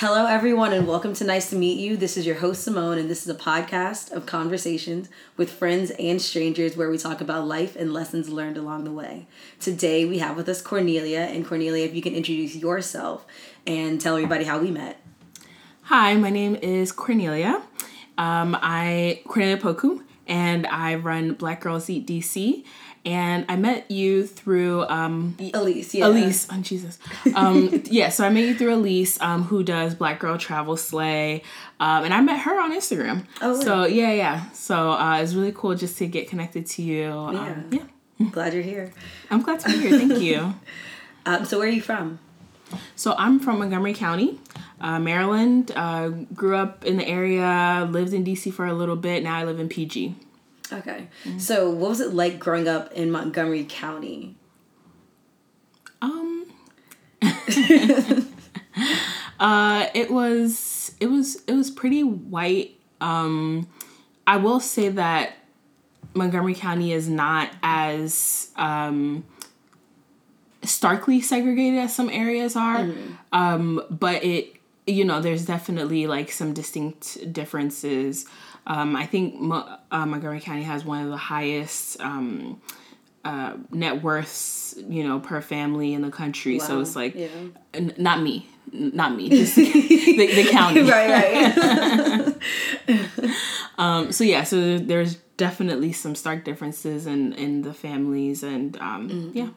Hello, everyone, and welcome to Nice to Meet You. This is your host, Simone, and this is a podcast of conversations with friends and strangers where we talk about life and lessons learned along the way. Today, we have with us Cornelia. And Cornelia, if you can introduce yourself and tell everybody how we met. Hi, my name is Cornelia. Um, I Cornelia Poku, and I run Black Girls Eat DC and I met you through um, Elise. Yeah. Elise, oh Jesus. Um, yeah, so I met you through Elise, um, who does Black Girl Travel Slay, um, and I met her on Instagram. Oh, really? so yeah, yeah. So uh, it's really cool just to get connected to you. Um, yeah, yeah. Glad you're here. I'm glad to be here. Thank you. Um, so where are you from? So I'm from Montgomery County. Uh, Maryland. Uh, grew up in the area, lived in DC for a little bit. Now I live in PG. Okay. Mm-hmm. So, what was it like growing up in Montgomery County? Um uh it was it was it was pretty white. Um I will say that Montgomery County is not as um starkly segregated as some areas are. Mm-hmm. Um but it you know, there's definitely like some distinct differences. Um, I think Mo- uh, Montgomery County has one of the highest um, uh, net worths, you know, per family in the country. Wow. So it's like, yeah. n- not me, not me, just the, the, county. right, right. um, so yeah, so there's definitely some stark differences in in the families, and um, mm-hmm. yeah.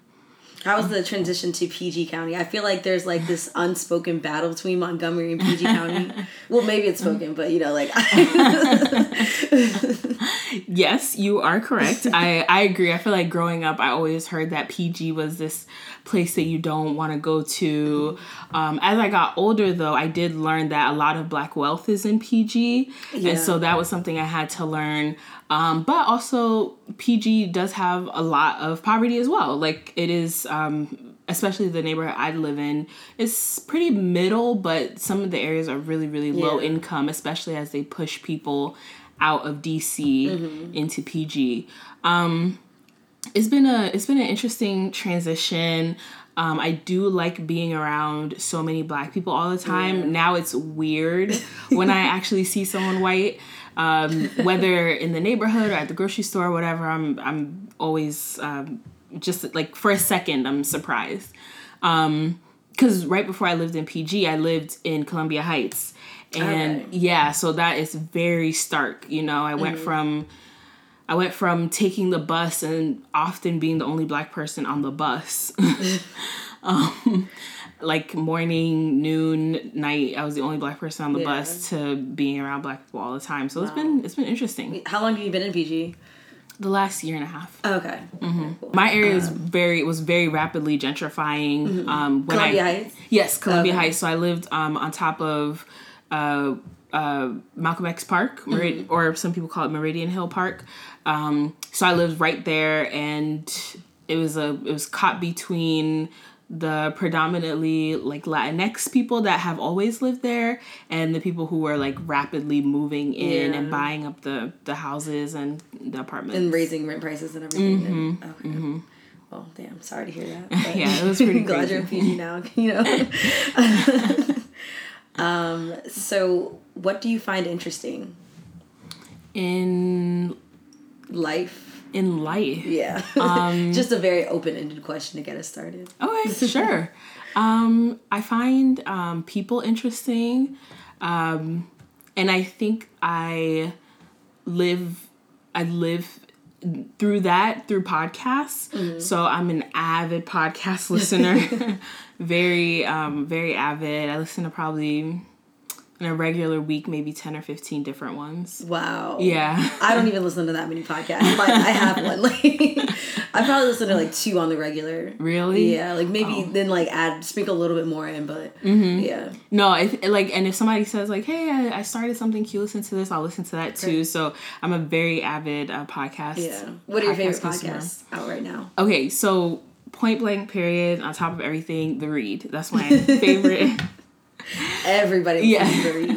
How was the transition to PG County? I feel like there's like this unspoken battle between Montgomery and PG County. well, maybe it's spoken, but you know, like. yes, you are correct. I I agree. I feel like growing up, I always heard that PG was this place that you don't want to go to. Um, as I got older, though, I did learn that a lot of black wealth is in PG, yeah. and so that was something I had to learn. Um, but also, PG does have a lot of poverty as well. Like it is, um, especially the neighborhood I live in, it's pretty middle, but some of the areas are really, really yeah. low income, especially as they push people out of DC mm-hmm. into PG. Um, it's been a it's been an interesting transition. Um, I do like being around so many black people all the time. Yeah. Now it's weird when I actually see someone white, um, whether in the neighborhood or at the grocery store or whatever. I'm I'm always um, just like for a second I'm surprised. Because um, right before I lived in PG, I lived in Columbia Heights, and okay. yeah, so that is very stark. You know, I went mm-hmm. from I went from taking the bus and often being the only black person on the bus. um, like morning, noon, night, I was the only black person on the yeah. bus to being around black people all the time. So wow. it's been it's been interesting. How long have you been in PG? The last year and a half. Oh, okay. Mm-hmm. Cool. My area is um, very was very rapidly gentrifying. Mm-hmm. Um, when Columbia I, Heights. Yes, Columbia okay. Heights. So I lived um, on top of. Uh, uh, Malcolm X Park, Merid- mm-hmm. or some people call it Meridian Hill Park. Um, so I lived right there, and it was a it was caught between the predominantly like Latinx people that have always lived there and the people who were like rapidly moving in yeah. and buying up the the houses and the apartments and raising rent prices and everything. Mm-hmm. And, okay. Mm-hmm. Well, damn, sorry to hear that. yeah, it was pretty glad you're in PG now. You know. um. So, what do you find interesting in life in life. Yeah. Um, just a very open-ended question to get us started. Okay sure. Um, i find um, people interesting um, and i think i live i live through that through podcasts. Mm-hmm. so i'm an avid podcast listener. Very um very avid. I listen to probably in a regular week, maybe 10 or 15 different ones. Wow. Yeah. I don't even listen to that many podcasts, but I have one. Like, I probably listen to like two on the regular. Really? Yeah. Like maybe oh. then like add, sprinkle a little bit more in, but mm-hmm. yeah. No, if, like, and if somebody says like, hey, I, I started something, can you listen to this? I'll listen to that too. Great. So I'm a very avid uh, podcast. Yeah. What are your favorite podcasts out right now? Okay. So point blank period on top of everything, The Read. That's my favorite. Everybody yeah.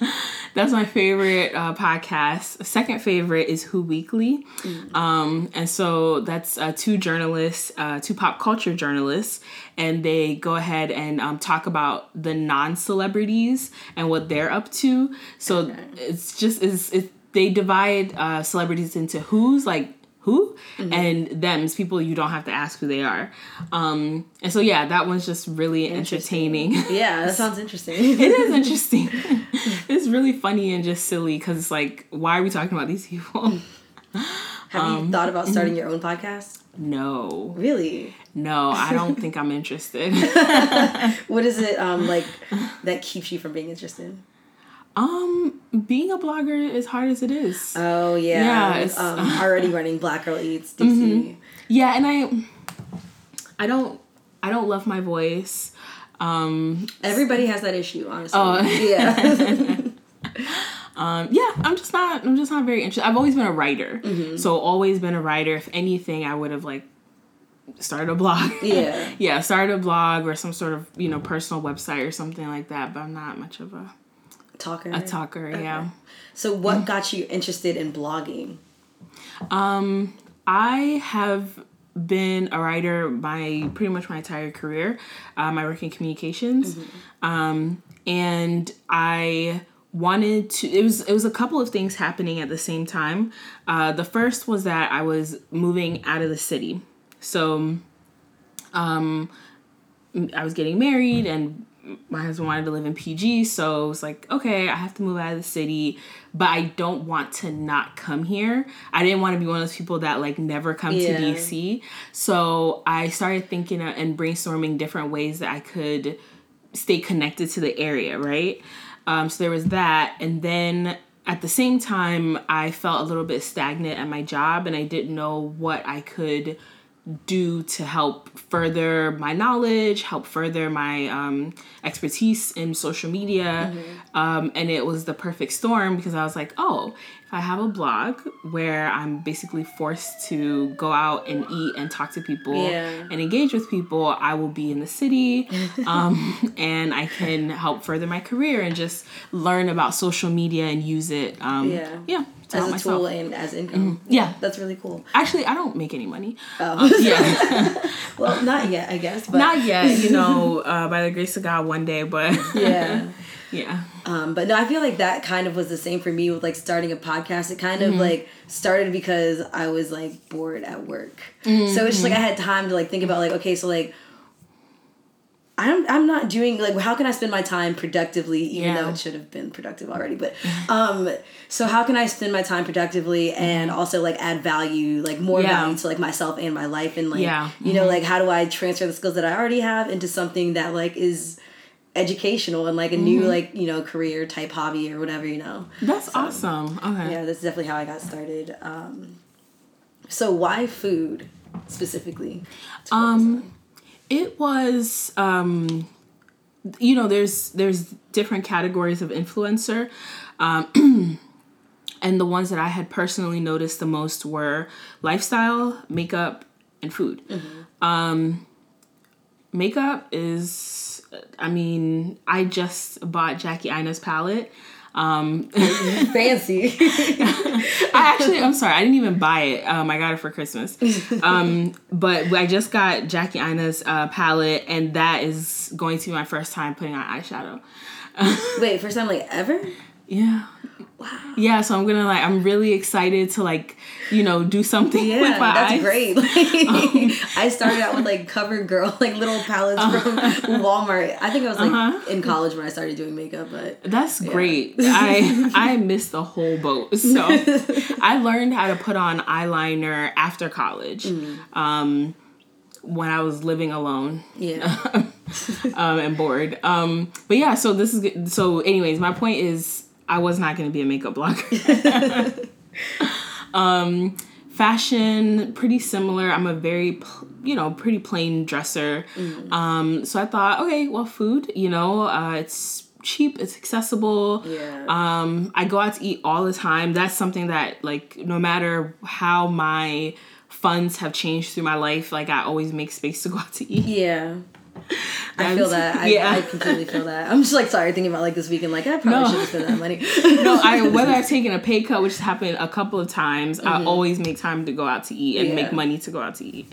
That's my favorite uh, podcast. Second favorite is Who Weekly. Mm. Um, and so that's uh, two journalists, uh, two pop culture journalists, and they go ahead and um, talk about the non celebrities and what they're up to. So it's just, it's, it, they divide uh, celebrities into who's like, who and them's people you don't have to ask who they are um and so yeah that one's just really entertaining Yeah, that sounds interesting. it is interesting. it's really funny and just silly because it's like, why are we talking about these people? Have Um, you thought about mm-hmm. starting your own podcast? No, Really? no, I don't think I'm interested. What is it um like that keeps you from being interested? Um, being a blogger, as hard as it is, Oh yeah, Yeah, it's- um, already running Black Girl Eats DC. Mm-hmm. yeah, and I, I don't, I don't love my voice. Um, Everybody has that issue, honestly. Oh. yeah. um, yeah, I'm just not, I'm just not very interested. I've always been a writer, Mm-hmm. so always been a writer. If anything, I would have like started a blog. Yeah. yeah, started a blog or some sort of you know personal website or something like that. But I'm not much of a, Talker. a talker. Yeah. So what got you interested in blogging? Um, I have been a writer my pretty much my entire career. Um, I work in communications, um, and I wanted to. It was it was a couple of things happening at the same time. Uh, the first was that I was moving out of the city, so um, I was getting married and my husband wanted to live in PG, so it was like, okay, I have to move out of the city, but I don't want to not come here. I didn't want to be one of those people that like never come Yeah. to DC. So I started thinking and brainstorming different ways that I could stay connected to the area, right? Um, so there was that, and then at the same time, I felt a little bit stagnant at my job, and I didn't know what I could do to help further my knowledge, help further my um, expertise in social media. Um, and it was the perfect storm because I was like, oh, if I have a blog where I'm basically forced to go out and eat and talk to people Yeah. and engage with people, I will be in the city um, and I can help further my career and just learn about social media and use it. Um, Yeah. Yeah. As a myself. tool and as income. Yeah. That's really cool. Actually, I don't make any money. Oh. Yeah. well, not yet, I guess. But Not yet, you know, uh, by the grace of God, one day, but yeah. yeah. Um, but no, I feel like that kind of was the same for me with like starting a podcast. It kind of Mm-hmm. like started because I was like bored at work. Mm-hmm. So it's just like I had time to like think about like, okay, so like I'm I'm not doing like how can I spend my time productively even Yeah. though it should have been productive already. But um so how can I spend my time productively and also like add value, like more Mm-hmm. Yeah. value to like myself and my life and like Yeah. Mm-hmm. you know, like how do I transfer the skills that I already have into something that like is educational and like a new Mm-hmm. like you know career type hobby or whatever you know That's awesome. Okay. yeah that's definitely how i got started um so why food specifically Um, It was um you know, there's there's different categories of influencer. Um and the ones that I had personally noticed the most were lifestyle, makeup, and food. Um makeup is I mean, I just bought Jackie Aina's palette. Um fancy I actually, I'm sorry, I didn't even buy it. Um, I got it for Christmas. Um, but I just got Jackie Aina's uh, palette, and that is going to be my first time putting on eyeshadow. wait first time like ever Yeah. Wow. Yeah, so I'm gonna like, I'm really excited to like, you know, do something yeah with my that's eyes. great like, i started out with like cover girl like little palettes from walmart i think i was like Uh-huh. in college when i started doing makeup but That's great. I I missed the whole boat. So I learned how to put on eyeliner after college. Um, when I was living alone. yeah um, and bored. Um, but yeah, so this is good. so. Anyways, my point is, I was not going to be a makeup blogger. um, fashion, pretty similar. I'm a very, you know, pretty plain dresser. Um, so I thought, okay, well, food. You know, uh, it's cheap, it's accessible. yeah Um, I go out to eat all the time. That's something that, like, no matter how my funds have changed through my life, like, I always make space to go out to eat. yeah I feel that. I, Yeah. I completely feel that. I'm just like sorry thinking about like this weekend. Like I probably No. should have spent that money. no, I whether I've taken a pay cut, which has happened a couple of times, I always make time to go out to eat and Mm-hmm. Yeah. make money to go out to eat.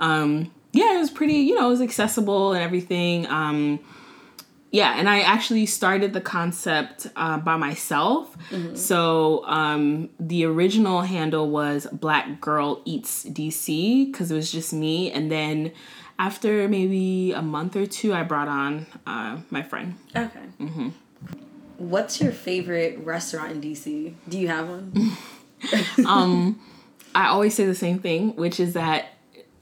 Um, yeah, it was pretty, you know, it was accessible and everything. Um, yeah, and I actually started the concept uh, by myself. Mm-hmm. So um, the original handle was Black Girl Eats DC because it was just me, and then after maybe a month or two, I brought on uh, my friend. okay. Mm-hmm. What's your favorite restaurant in DC? Do you have one? Um, I always say the same thing, which is that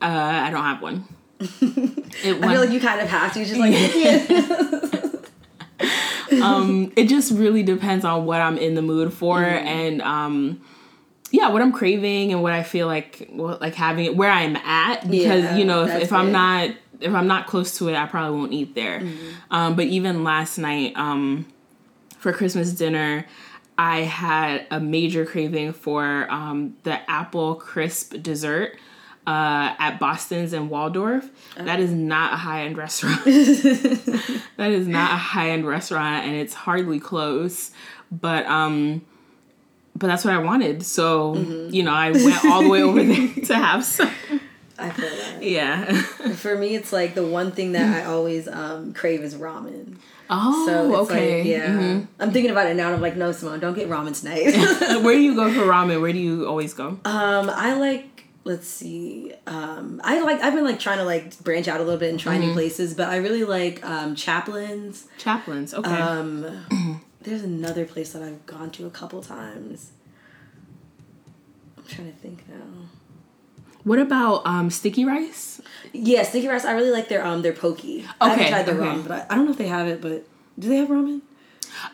uh, I don't have one. It, I feel like you kind of have to. Just like yeah. um, it just really depends on what I'm in the mood for Mm-hmm. and um, yeah, what I'm craving and what I feel like well, like having it where I'm at because Yeah, you know if, if I'm good. not if I'm not close to it, I probably won't eat there. Mm-hmm. Um, but even last night um, for Christmas dinner. I had a major craving for um, the apple crisp dessert uh, at Boston's in Waldorf. That is not a high end restaurant. that is not a high end restaurant, and it's hardly close. But um, but that's what I wanted. So you know, I went all the way over there to have some. I feel that. Yeah. For me, it's like the one thing that I always um, crave is ramen. Oh, So it's okay. like, yeah. Mhm. I'm thinking about it now, and I'm like, no, Simone, don't get ramen tonight. Where do you go for ramen? Where do you always go? Um, I like let's see. Um, I like I've been like trying to like branch out a little bit and try Mm-hmm. new places, but I really like um Chaplin's. Chaplains. Okay. Um, there's another place that I've gone to a couple times. I'm trying to think now. what about um sticky rice? Yeah, sticky rice. I really like their um their pokey. Okay, I haven't tried their okay. ramen, but I, I don't know if they have it. But do they have ramen?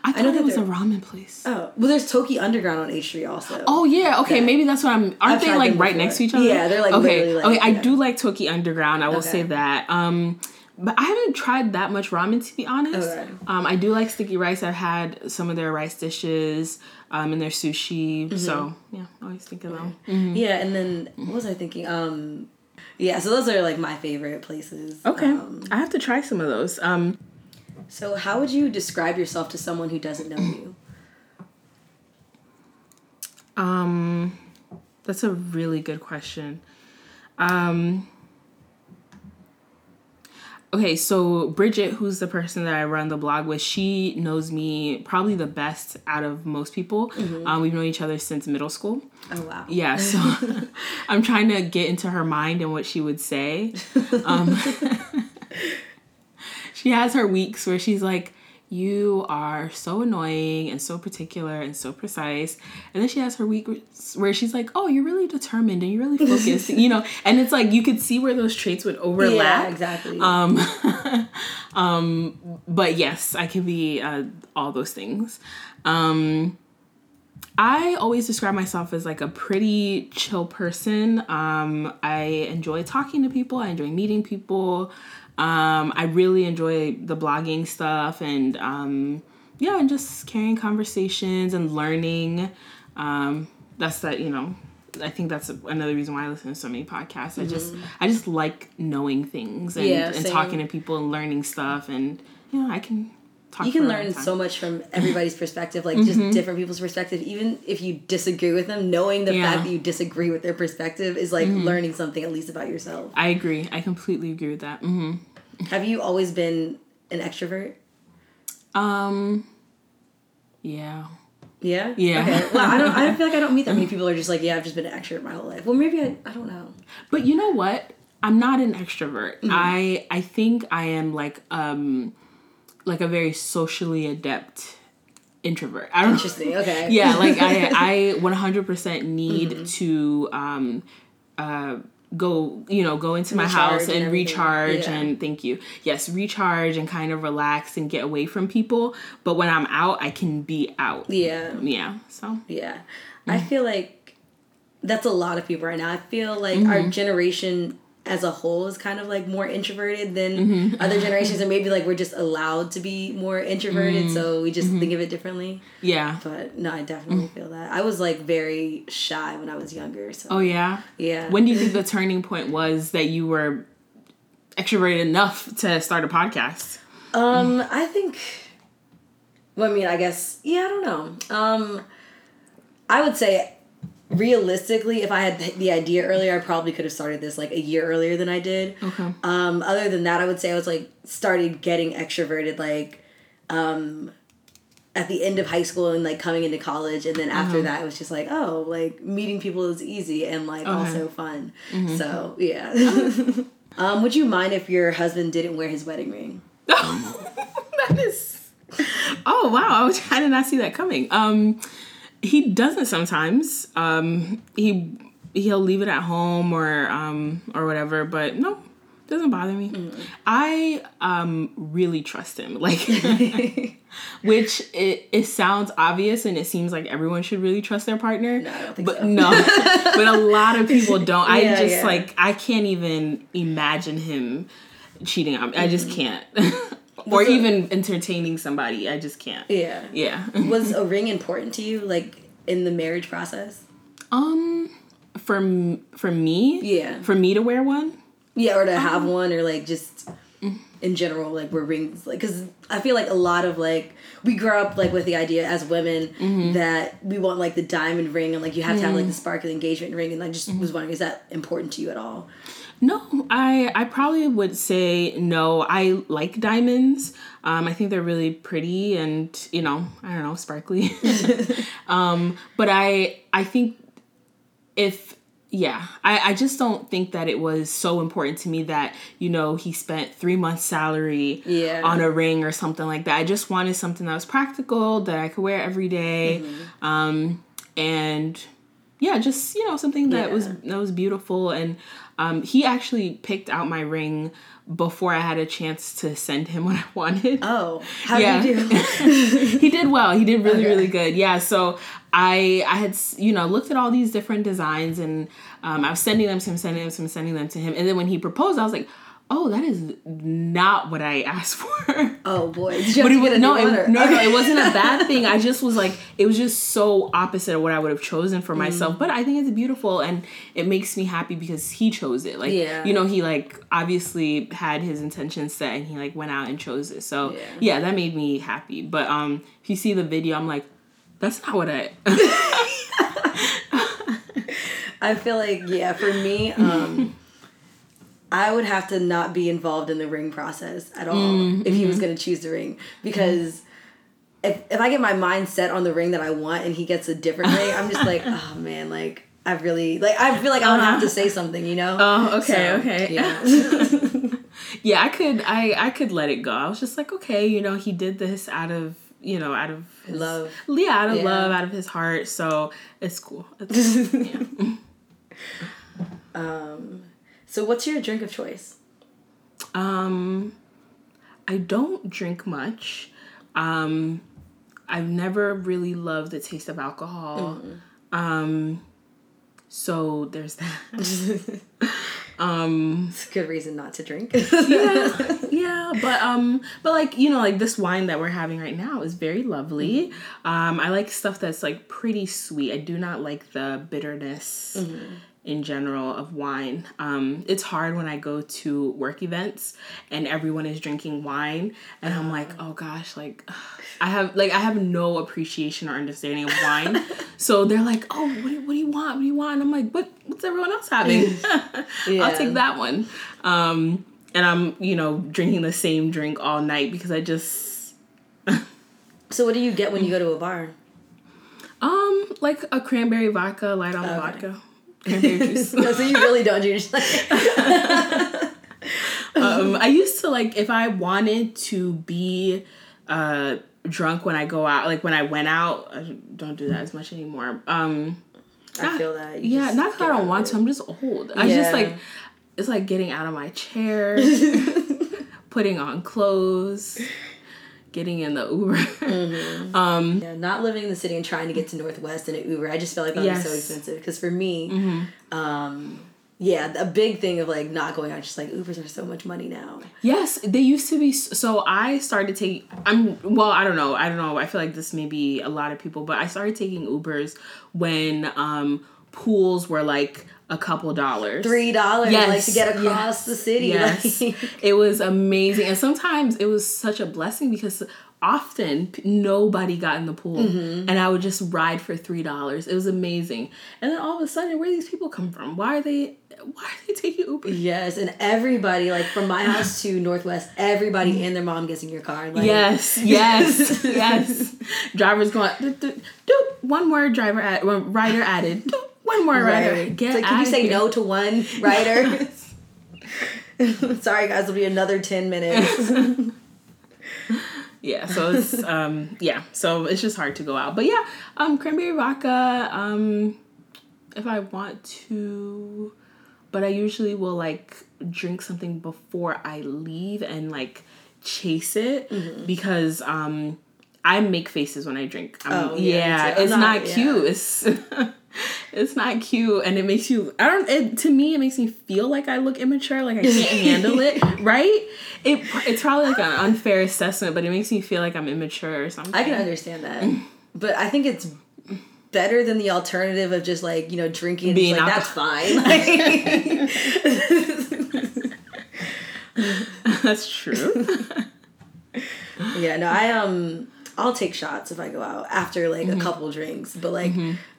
I thought know it was a ramen place. Oh, well, there's Toki Underground on H Street also. Oh yeah, okay, Yeah. maybe that's what I'm. Aren't I've they like right before. next to each other? Yeah, they're, like, okay. like, okay, I do like Toki Underground. I will Okay. say that. Um, but I haven't tried that much ramen to be honest. Okay. Um, I do like sticky rice. I've had some of their rice dishes, um, and their sushi. Mm-hmm. So yeah, I always think of them. Yeah, and then what was I thinking? Um, yeah, so those are like my favorite places. Okay, Um, I have to try some of those. Um, so how would you describe yourself to someone who doesn't know you? Um, that's a really good question. Um, okay, so Bridget, who's the person that I run the blog with, she knows me probably the best out of most people. Um, we've known each other since middle school. Oh wow. Yeah, so I'm trying to get into her mind and what she would say. Um, she has her weeks where she's like, You are so annoying and so particular and so precise. And then she has her week where she's like, Oh, you're really determined and you're really focused, you know? And it's like you could see where those traits would overlap. Yeah, exactly. Um, um, but yes, I can be uh, all those things. Um, I always describe myself as like a pretty chill person. Um, I enjoy talking to people. I enjoy meeting people. Um, I really enjoy the blogging stuff and um, yeah, and just carrying conversations and learning. Um, that's that you know. I think that's another reason why I listen to so many podcasts. I just I just like knowing things and, Yeah, and talking to people and learning stuff and you know I can. You can for a long learn time. so much from everybody's perspective, like just different people's perspective. Even if you disagree with them, knowing the Yeah. fact that you disagree with their perspective is like learning something at least about yourself. I agree. I completely agree with that. mm-hmm. Have you always been an extrovert? Um. Yeah. Yeah. Yeah. Okay. Well, I don't. I feel like I don't meet that many people who are just like, yeah, I've just been an extrovert my whole life. Well, maybe I. I don't know. But you know what? I'm not an extrovert. Mm-hmm. I I think I am like um like a very socially adept introvert. I don't Interesting. Okay. Yeah, like I I 100% need Mm-hmm. to um uh go you know go into my Recharge house and and, recharge Yeah. and thank you yes recharge and kind of relax and get away from people but when i'm out i can be out Yeah. yeah so Yeah. I feel like that's a lot of people right now. I feel like Mm-hmm. our generation as a whole is kind of like more introverted than other generations, and maybe like we're just allowed to be more introverted, so we just think of it differently. yeah But no, I definitely feel that. I was like very shy when I was younger, so oh yeah yeah. when do you think the turning point was that you were extroverted enough to start a podcast? Um, I think. Well, I mean, I guess yeah. I don't know. Um, I would say realistically, if I had the idea earlier, I probably could have started this like a year earlier than I did. Okay. Um, other than that, I would say I was like started getting extroverted like um, at the end of high school and like coming into college, and then after that, it was just like oh, like meeting people is easy and like also fun. So yeah. um, would you mind if your husband didn't wear his wedding ring? that is. Oh wow! I, was, I did not see that coming. Um, he doesn't sometimes. Um, he he'll leave it at home or um or whatever, but no, doesn't bother me. I um really trust him. Like, which it, it sounds obvious and it seems like everyone should really trust their partner. No, I don't think but so. no, but a lot of people don't. I Yeah, just yeah. like I can't even imagine him cheating on me. I just can't. or Mm-hmm. A- even entertaining somebody. I just can't. Yeah. Yeah. Was a ring important to you, like in the marriage process? Um, for for me, Yeah. for me to wear one. Yeah, or to have Um, one, or like just in general, like were rings like because I feel like a lot of like we grow up like with the idea as women Mm-hmm. that we want like the diamond ring and like you have to have like the Mm. sparkly engagement ring, and I just Mm-hmm. was wondering, is that important to you at all? No, I I probably would say no. I like diamonds. Um, I think they're really pretty and you know I don't know sparkly. um, but I I think if yeah I, I just don't think that it was so important to me that you know he spent three months salary Yeah. on a ring or something like that i just wanted something that was practical that i could wear every day. Mm-hmm. um and yeah just you know something that was that was beautiful and um he actually picked out my ring before i had a chance to send him what i wanted Oh, how Yeah. do you do? he did well. He did really, Okay. really good. Yeah. So I I had you know looked at all these different designs and um, I was sending them to him, sending them to him, sending them to him. And then when he proposed, I was like, oh, that is not what I asked for. oh boy, did you have But it was no, it, no, no, it wasn't a bad thing. I just was like, it was just so opposite of what I would have chosen for myself. Mm. But I think it's beautiful and it makes me happy because he chose it. Like, Yeah. you know, he like obviously had his intentions set and he like went out and chose it. So Yeah. yeah, that made me happy. But um, if you see the video, I'm like, that's not what I. I feel like yeah, for me, um, I would have to not be involved in the ring process at all Mm, if he mm-hmm. was going to choose the ring because. If, if I get my mind set on the ring that I want and he gets a different ring, I'm just like, oh man, like I really like I feel like I would have to say something, you know? Uh-huh. Oh, okay, So, okay. Yeah. yeah, I could, I, I could let it go. I was just like, okay, you know, he did this out of, you know, out of his, Love. Yeah, out of Yeah. love, out of his heart. So it's cool. It's, yeah. um so what's your drink of choice? Um, I don't drink much. Um, I've never really loved the taste of alcohol. Um, so there's that. um, It's a good reason not to drink. yeah, yeah, but um, but like you know, like this wine that we're having right now is very lovely. Um, I like stuff that's like pretty sweet. I do not like the bitterness in general of wine. Um, it's hard when I go to work events and everyone is drinking wine, and I'm like, oh gosh, like. I have like I have no appreciation or understanding of wine, so they're like, "Oh, what do, what do you want? What do you want?" And I'm like, "What? What's everyone else having? Yeah. I'll take that one." Um, and I'm, you know, drinking the same drink all night because I just, so what do you get when you go to a bar? um, like a cranberry vodka, light on Okay. vodka. No, so you really don't. You're just like, um, I used to like if I wanted to be uh drunk when I go out, like when I went out. I don't do that as much anymore. Um, I feel that. You yeah, not that I don't want it. to. I'm just old. I Yeah. just like it's like getting out of my chair, putting on clothes, getting in the Uber. Mm-hmm. um, Yeah, not living in the city and trying to get to Northwest in an Uber, I just felt like that was so expensive. Because for me, um, yeah, a big thing of like not going out, just like Ubers are so much money now. yes, they used to be. So I started taking. I'm well. I don't know. I don't know. I feel like this may be a lot of people, but I started taking Ubers when um pools were like a couple dollars. Three dollars, Yes, like to get across yes, the city. Yes. Like, it was amazing. And sometimes it was such a blessing because often p- nobody got in the pool Mm-hmm. and I would just ride for $3. It was amazing. And then all of a sudden, where do these people come from? Why are they why are they taking Uber? yes, and everybody, like from my house to Northwest, everybody and their mom gets in your car. Like, Yes, yes, yes. Drivers going, one more driver one rider added. One more rider. Right. Get like, can you say here. no to one rider? Sorry, guys, it'll be another 10 minutes. Yeah, so it's um yeah, so it's just hard to go out. But yeah, um cranberry vodka um if I want to but I usually will like drink something before I leave and like chase it Mm-hmm. because um I make faces when I drink. Um, Oh, yeah, yeah. It's not- not, yeah. cute. It's it's not cute and it makes you I don't it, to me it makes me feel like I look immature, like I can't handle it, right? It it's probably like an unfair assessment, but it makes me feel like I'm immature or something. I can understand that. But I think it's better than the alternative of just like, you know, drinking. Being Being like, that's fine. Like, That's true. yeah, no, I um I'll take shots if I go out after like Mm-hmm. a couple drinks, but like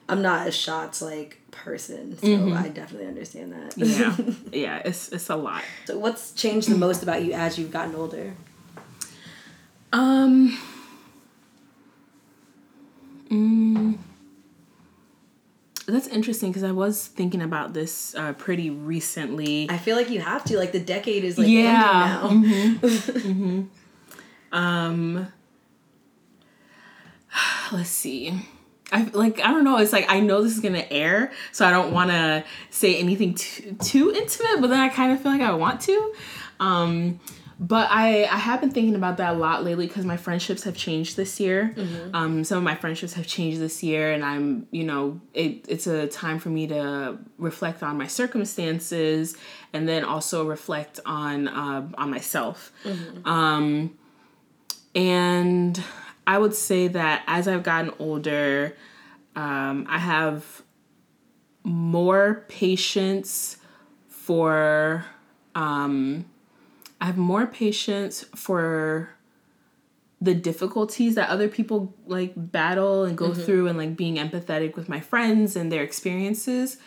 I'm not a shots like person, so I definitely understand that. Mm-hmm. yeah, yeah, it's it's a lot. so what's changed the most about you as you've gotten older? Um. mm, that's interesting because I was thinking about this uh, pretty recently. I feel like you have to. Like the decade is like Yeah. ending now. Um. Let's see. I like I don't know. It's like I know this is gonna air, so I don't want to say anything too too intimate. But then I kind of feel like I want to. Um, but I I have been thinking about that a lot lately because my friendships have changed this year. Um, some of my friendships have changed this year, and I'm you know it it's a time for me to reflect on my circumstances and then also reflect on uh, on myself. Um, and I would say that as I've gotten older, um, I have more patience for. Um, I have more patience for the difficulties that other people like battle and go through and like being empathetic with my friends and their experiences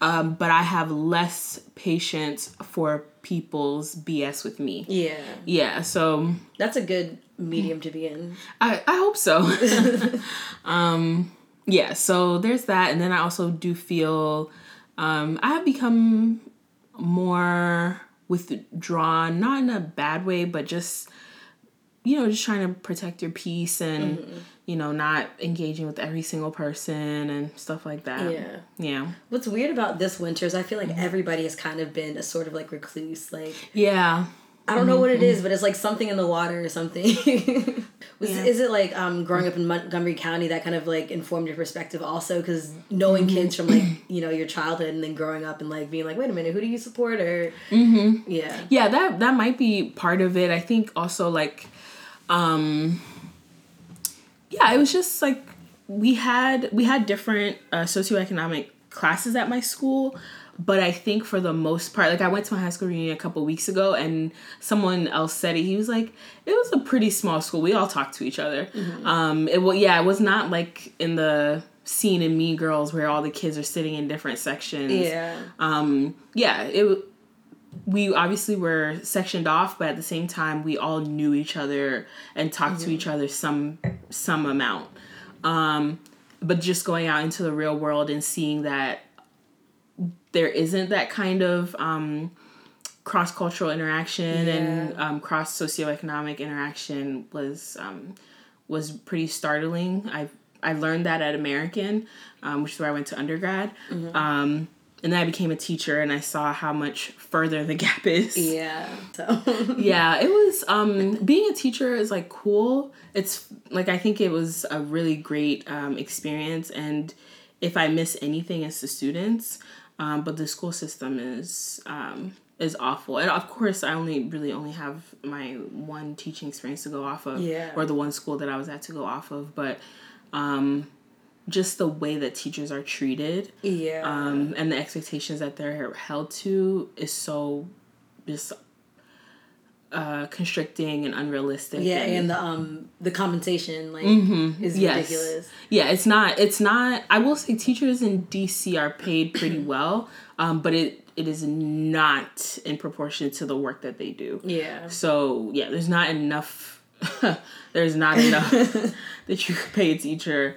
um, but i have less patience for people's bs with me Yeah, yeah so that's a good medium to be in. I, I hope so. um, yeah, so there's that. And then I also do feel um, I have become more withdrawn, not in a bad way, but just, you know, just trying to protect your peace and, mm-hmm. you know, not engaging with every single person and stuff like that. Yeah. Yeah. What's weird about this winter is I feel like mm-hmm. everybody has kind of been a sort of like recluse. Like Yeah. I don't know what it mm-hmm. is, but it's like something in the water or something. Was Yeah. is it like um, growing up in Montgomery County that kind of like informed your perspective also? Because knowing kids from like you know your childhood and then growing up and like being like, wait a minute, who do you support? Or yeah, yeah that that might be part of it i think also like um yeah it was just like we had we had different uh, socioeconomic classes at my school but i think for the most part like i went to my high school reunion a couple weeks ago and someone else said it. He was like it was a pretty small school. We all talked to each other. Um it was yeah it was not like in the scene in mean girls where all the kids are sitting in different sections. Yeah, um yeah it we obviously were sectioned off but at the same time we all knew each other and talked to each other some some amount um but just going out into the real world and seeing that there isn't that kind of um cross cultural interaction and Yeah. um, cross socioeconomic interaction was um, was pretty startling. I I learned that at American, um, which is where I went to undergrad. Um, and then I became a teacher, and I saw how much further the gap is. yeah. So Yeah, it was. Um, being a teacher is like cool. It's like I think it was a really great um, experience, and if I miss anything, it's the students. Um, but the school system is um, is awful, and of course, I only really only have my one teaching experience to go off of, Yeah. or the one school that I was at to go off of. But um, just the way that teachers are treated Yeah. um, and the expectations that they're held to is so just uh, constricting and unrealistic. yeah, and, and the um the compensation like Mm-hmm. is Yes. ridiculous. Yeah, it's not. It's not. I will say teachers in DC are paid pretty well, um, but it it is not in proportion to the work that they do. Yeah. So yeah, there's not enough. there's not enough that you could pay a teacher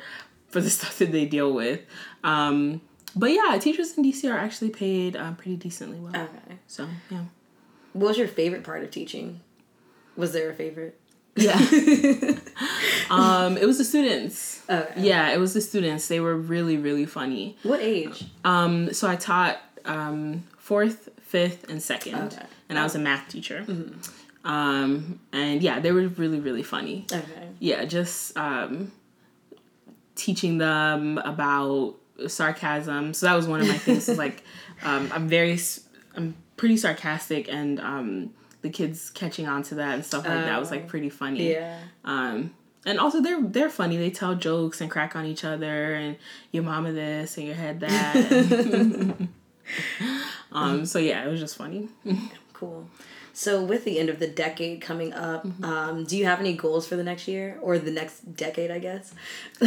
for the stuff that they deal with. Um, but yeah, teachers in DC are actually paid um, pretty decently well. Okay. So yeah. What was your favorite part of teaching? Was there a favorite? Yeah. um, it was the students. Okay. Yeah, it was the students. They were really, really funny. What age? Um, so I taught um, fourth, fifth, and second, Okay. and I was a math teacher. Hmm. Um, and yeah, they were really, really funny. Okay. Yeah, just um, teaching them about sarcasm. So that was one of my things. is like, um, I'm very, I'm pretty sarcastic, and um, the kids catching on to that and stuff like that was like pretty funny. Yeah. Um, and also they're they're funny. They tell jokes and crack on each other and your mama this and your head that. um, so yeah, it was just funny. Cool. So with the end of the decade coming up, Mm-hmm. um, do you have any goals for the next year or the next decade? I guess.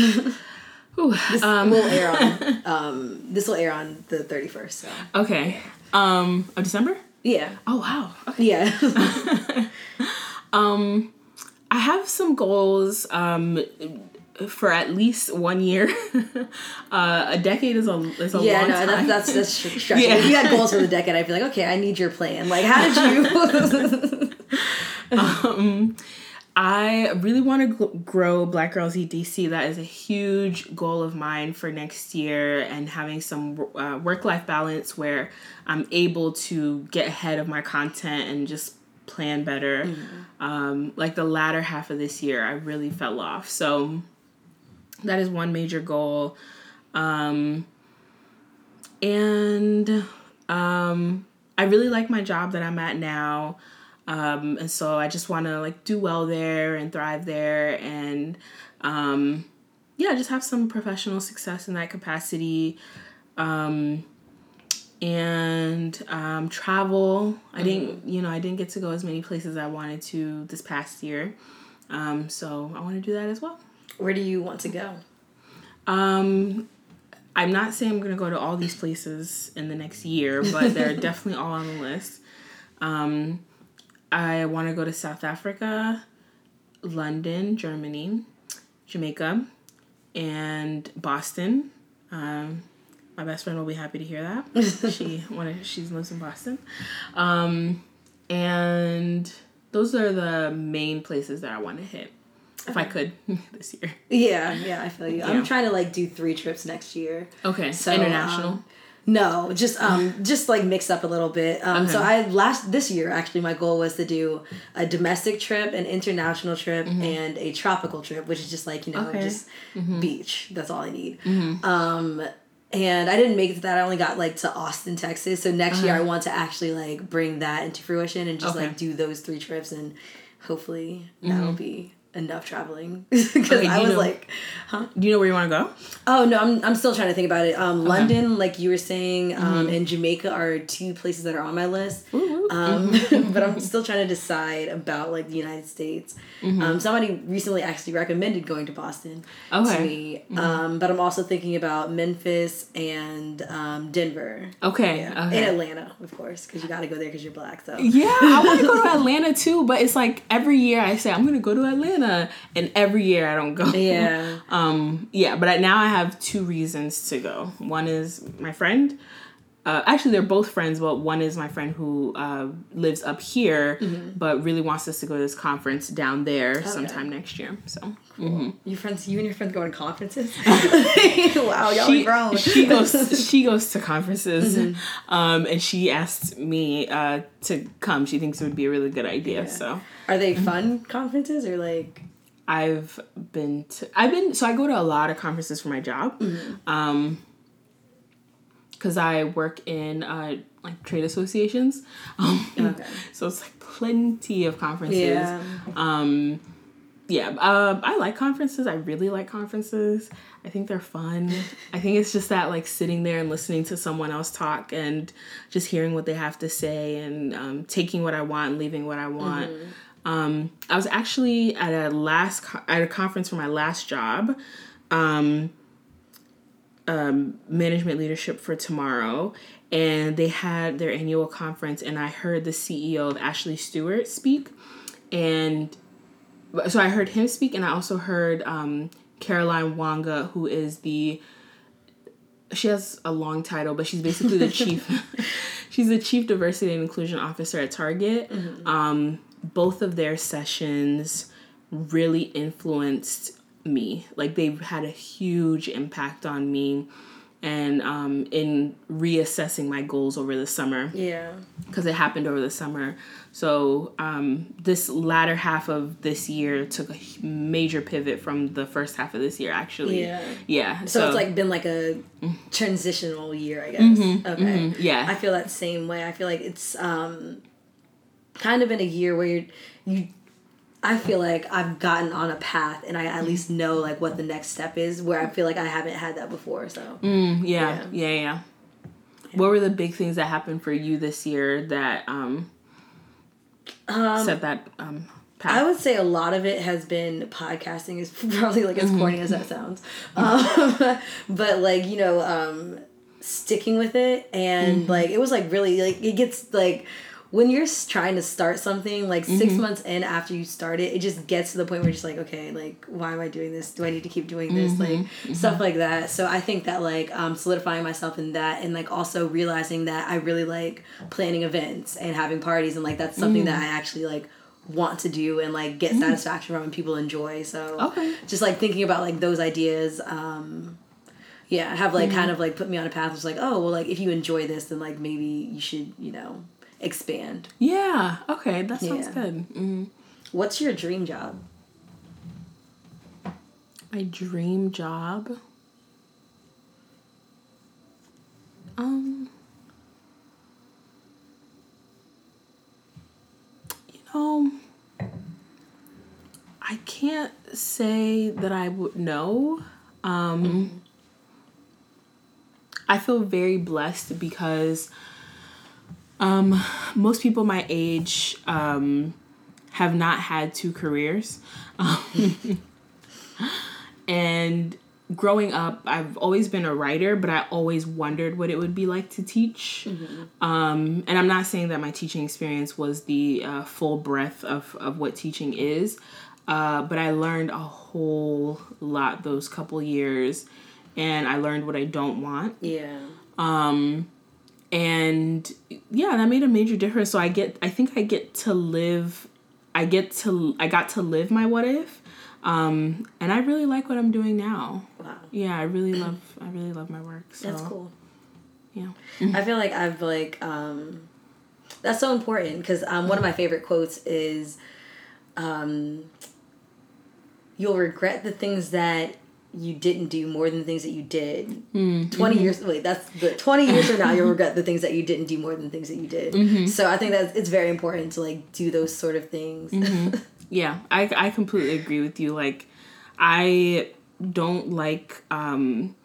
Ooh, This um, will air on. Um, this will air on the thirty first. So okay. Um, of December. yeah, Oh wow. Okay. yeah. I have some goals. Um, for at least one year. uh, a decade is a is a yeah, long no, time. that's that's that's str- stressful. Yeah. If you had goals for the decade, I'd be like, okay, I need your plan. Like, how did you? I really want to grow Black Girls Eat DC. That is a huge goal of mine for next year, and having some uh, work life balance where I'm able to get ahead of my content and just plan better. Um, like the latter half of this year, I really fell off. So that is one major goal. Um, and um, I really like my job that I'm at now. Um, and so I just want to like do well there and thrive there and um, yeah, just have some professional success in that capacity. Um, and um, travel. I didn't, you know, I didn't get to go as many places I wanted to this past year. Um, so I want to do that as well. Where do you want to go? Um, I'm not saying I'm gonna go to all these places in the next year, but they're definitely all on the list. Um, I want to go to South Africa, London, Germany, Jamaica, and Boston. Um, my best friend will be happy to hear that. she wanted she lives in Boston, um, and those are the main places that I want to hit if I could this year. Yeah, yeah, I feel you. Yeah. I'm trying to like do three trips next year. Okay, So, international. um, no, just um, just like mix up a little bit. Um, so I last this year actually my goal was to do a domestic trip, an international trip, and a tropical trip, which is just like you know Mm-hmm. Okay. Mm-hmm. just beach. That's all I need. Um, and I didn't make it to that. I only got like to Austin, Texas. So next year I want to actually like bring that into fruition and just Uh-huh. Okay. like do those three trips, and hopefully that'll be enough traveling because Okay, I was know- like. Huh? Do you know where you want to go? Oh no, I'm, I'm still trying to think about it. Um, London, like you were saying, Mm-hmm. um, and Jamaica are two places that are on my list. Ooh, ooh. Um, but I'm still trying to decide about like the United States. Mm-hmm. Um, somebody recently actually recommended going to Boston to Okay. me. Um, but I'm also thinking about Memphis and um, Denver. Okay. Yeah. okay. And Atlanta, of course, because you got to go there because you're black. So Yeah, I want to go to Atlanta too, but it's like every year I say I'm gonna go to Atlanta, and every year I don't go. yeah, Um. Yeah, but I, now I have two reasons to go. One is my friend. Uh, actually, they're both friends, but one is my friend who uh, lives up here, but really wants us to go to this conference down there sometime next year. So. Your friends, you and your friends go to conferences. wow, y'all she, are grown. she goes she goes to conferences um and she asked me uh to come. She thinks it would be a really good idea so. Are they fun conferences or like? i've been to i've been so i go to a lot of conferences for my job. Um because i work in uh like trade associations um Okay. so it's like plenty of conferences Yeah. um yeah, um, I like conferences. I really like conferences. I think they're fun. I think it's just that like sitting there and listening to someone else talk and just hearing what they have to say and um, taking what I want and leaving what I want. Mm-hmm. Um, I was actually at a last co- at a conference for my last job, um, um, management leadership for tomorrow, and they had their annual conference, and I heard the CEO of Ashley Stewart speak, and so I heard him speak, and I also heard um, Caroline Wanga, who is the she has a long title, but she's basically the chief. she's the chief diversity and inclusion officer at Target. Mm-hmm. Um, both of their sessions really influenced me. Like they've had a huge impact on me and um, in reassessing my goals over the summer. Yeah. Because it happened over the summer. So um, this latter half of this year took a major pivot from the first half of this year, actually. Yeah. Yeah. So, so it's like been like a transitional year, I guess. Mm-hmm, okay. Mm-hmm, yeah. I feel that same way. I feel like it's um, kind of in a year where you're, you I feel like I've gotten on a path and I at least know like what the next step is where I feel like I haven't had that before. So mm, yeah, yeah, yeah, yeah, What were the big things that happened for you this year that um, um set that um path? I would say a lot of it has been podcasting is probably like as mm-hmm. corny as that sounds. Um, but like, you know, um sticking with it and mm-hmm. like it was like really like it gets like when you're trying to start something like mm-hmm. six months in after you start it, it just gets to the point where you're just like, okay, like why am I doing this? Do I need to keep doing this? Mm-hmm. Like mm-hmm. stuff like that. So I think that like um, solidifying myself in that and like also realizing that I really like planning events and having parties and like that's something that mm. I actually like want to do and like get mm. satisfaction from and people enjoy. So okay. just like thinking about like those ideas. Um, yeah, have like mm-hmm. kind of like put me on a path. It's like, oh well, like if you enjoy this, then like maybe you should, you know, expand. Yeah. Okay, that sounds yeah. good. Mm-hmm. What's your dream job? My dream job. Um. You know, I can't say that I would know. Um, mm-hmm. I feel very blessed because um, most people my age um, have not had two careers. and growing up, I've always been a writer, but I always wondered what it would be like to teach. Mm-hmm. Um, and I'm not saying that my teaching experience was the uh, full breadth of, of what teaching is, uh, but I learned a whole lot those couple years, and I learned what I don't want. Yeah. Um, and yeah that made a major difference. So i get i think i get to live i get to i got to live my what if um and i really like what i'm doing now. Wow. Yeah i really love i really love my work so. That's cool. Yeah. I feel like i've like um that's so important because um one of my favorite quotes is um you'll regret the things that you didn't do more than the things that you did. Mm-hmm. 20 years wait, that's the 20 years from now you'll regret the things that you didn't do more than things that you did. Mm-hmm. So I think that it's very important to like do those sort of things. Mm-hmm. Yeah, I I completely agree with you like I don't like um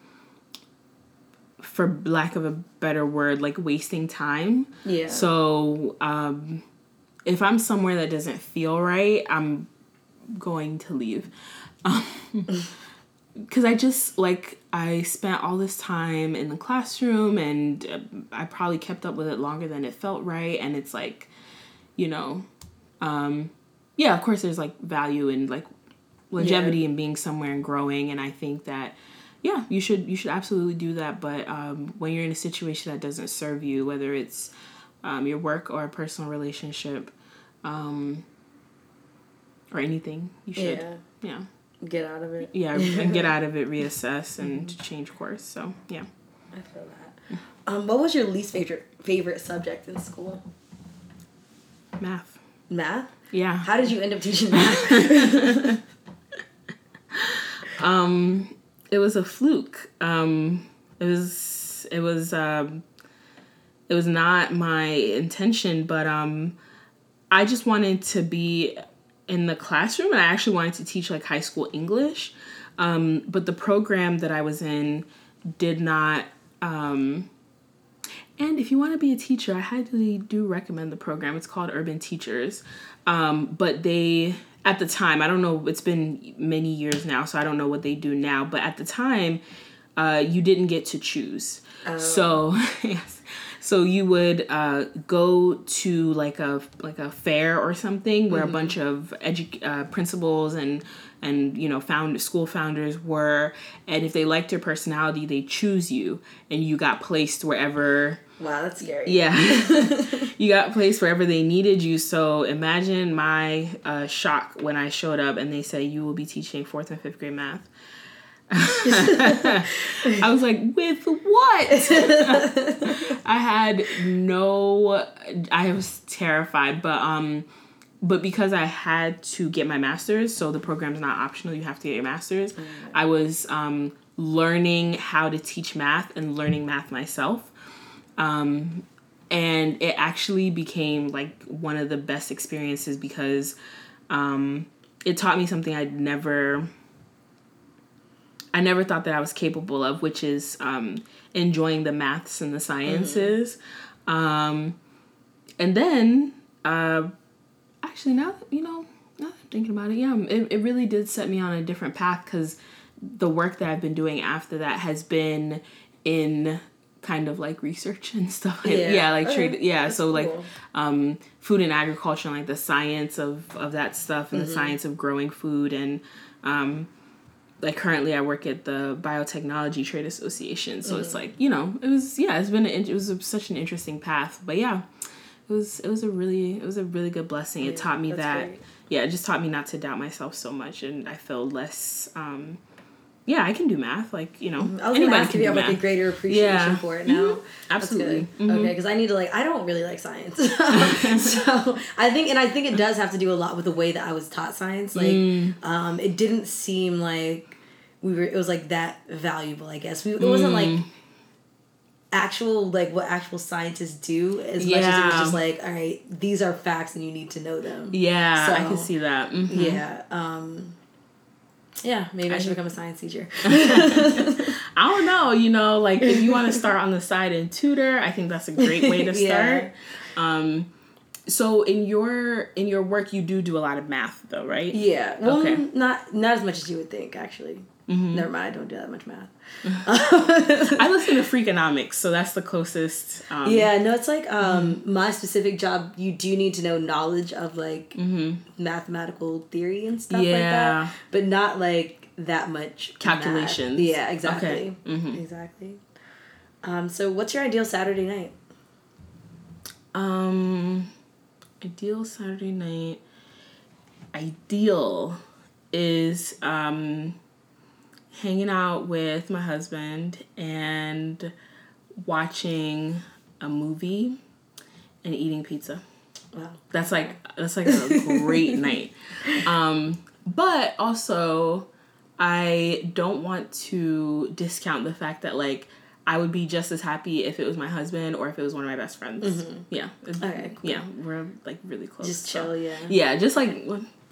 for lack of a better word like wasting time. Yeah. So um if I'm somewhere that doesn't feel right, I'm going to leave. Um, because I just like I spent all this time in the classroom and uh, I probably kept up with it longer than it felt right and it's like you know um yeah of course there's like value in like longevity yeah. and being somewhere and growing and I think that yeah you should you should absolutely do that but um when you're in a situation that doesn't serve you whether it's um, your work or a personal relationship um or anything you should. Yeah, yeah get out of it. Yeah, and get out of it, reassess, and mm-hmm. change course. So yeah. I feel that. Um, what was your least favorite favorite subject in school? Math. Math. Yeah. How did you end up teaching math? um, it was a fluke. Um, it was it was um, it was not my intention, but um, I just wanted to be in the classroom and I actually wanted to teach like high school English. Um, but the program that I was in did not um, and if you want to be a teacher, I highly do recommend the program. It's called Urban Teachers. Um, but they, at the time, I don't know, it's been many years now, so I don't know what they do now. But at the time, uh, you didn't get to choose. Oh. So, yes. So you would uh, go to like a like a fair or something where mm-hmm. a bunch of edu- uh, principals and and you know found school founders were, and if they liked your personality, they choose you, and you got placed wherever. Wow, that's scary. Yeah, you got placed wherever they needed you. So imagine my uh, shock when I showed up and they said you will be teaching fourth and fifth grade math. I was like, with what? I had no I was terrified, but um but because I had to get my master's, so the program's not optional, you have to get your master's. Mm-hmm. I was um learning how to teach math and learning math myself. Um and it actually became like one of the best experiences because um it taught me something I'd never I never thought that I was capable of, which is um, enjoying the maths and the sciences. Mm-hmm. Um, and then, uh, actually, now that, you know, now that I'm thinking about it, yeah, it, it really did set me on a different path because the work that I've been doing after that has been in kind of like research and stuff like yeah, yeah like trade yeah That's so cool. like um food and agriculture and like the science of of that stuff and mm-hmm. the science of growing food and um like currently I work at the Biotechnology Trade Association, so mm. it's like you know it was yeah it's been a, it was a, such an interesting path, but yeah, it was it was a really it was a really good blessing. Yeah, it taught me that great. yeah it just taught me not to doubt myself so much, and I feel less. Um, yeah, I can do math. Like you know, mm-hmm. I was gonna ask if you have like a greater appreciation yeah. for it now. Mm-hmm. Absolutely. Mm-hmm. Okay, because I need to like I don't really like science, so I think and I think it does have to do a lot with the way that I was taught science. Like, mm. um, it didn't seem like we were it was like that valuable i guess we, it wasn't like mm. actual like what actual scientists do as yeah. much as it was just like all right these are facts and you need to know them yeah so, i can see that mm-hmm. yeah um yeah, maybe I, I should become a science teacher. I don't know, you know, like if you want to start on the side and tutor, I think that's a great way to start. yeah. Um so in your in your work you do do a lot of math though, right? Yeah. Well, okay. not not as much as you would think actually. Mm-hmm. Never mind, I don't do that much math. I listen to Freakonomics, so that's the closest. Um, yeah, no, it's like um, mm-hmm. my specific job. You do need to know knowledge of like mm-hmm. mathematical theory and stuff yeah. like that, but not like that much calculations. Math. Yeah, exactly, okay. Mm-hmm. exactly. Um, so, what's your ideal Saturday night? Um, ideal Saturday night. Ideal is um hanging out with my husband and watching a movie and eating pizza. Wow. That's like that's like a great night. Um, but also I don't want to discount the fact that like I would be just as happy if it was my husband or if it was one of my best friends. Mm-hmm. Yeah. Okay. Cool. Yeah, we're like really close. Just chill, so. yeah. Yeah, just like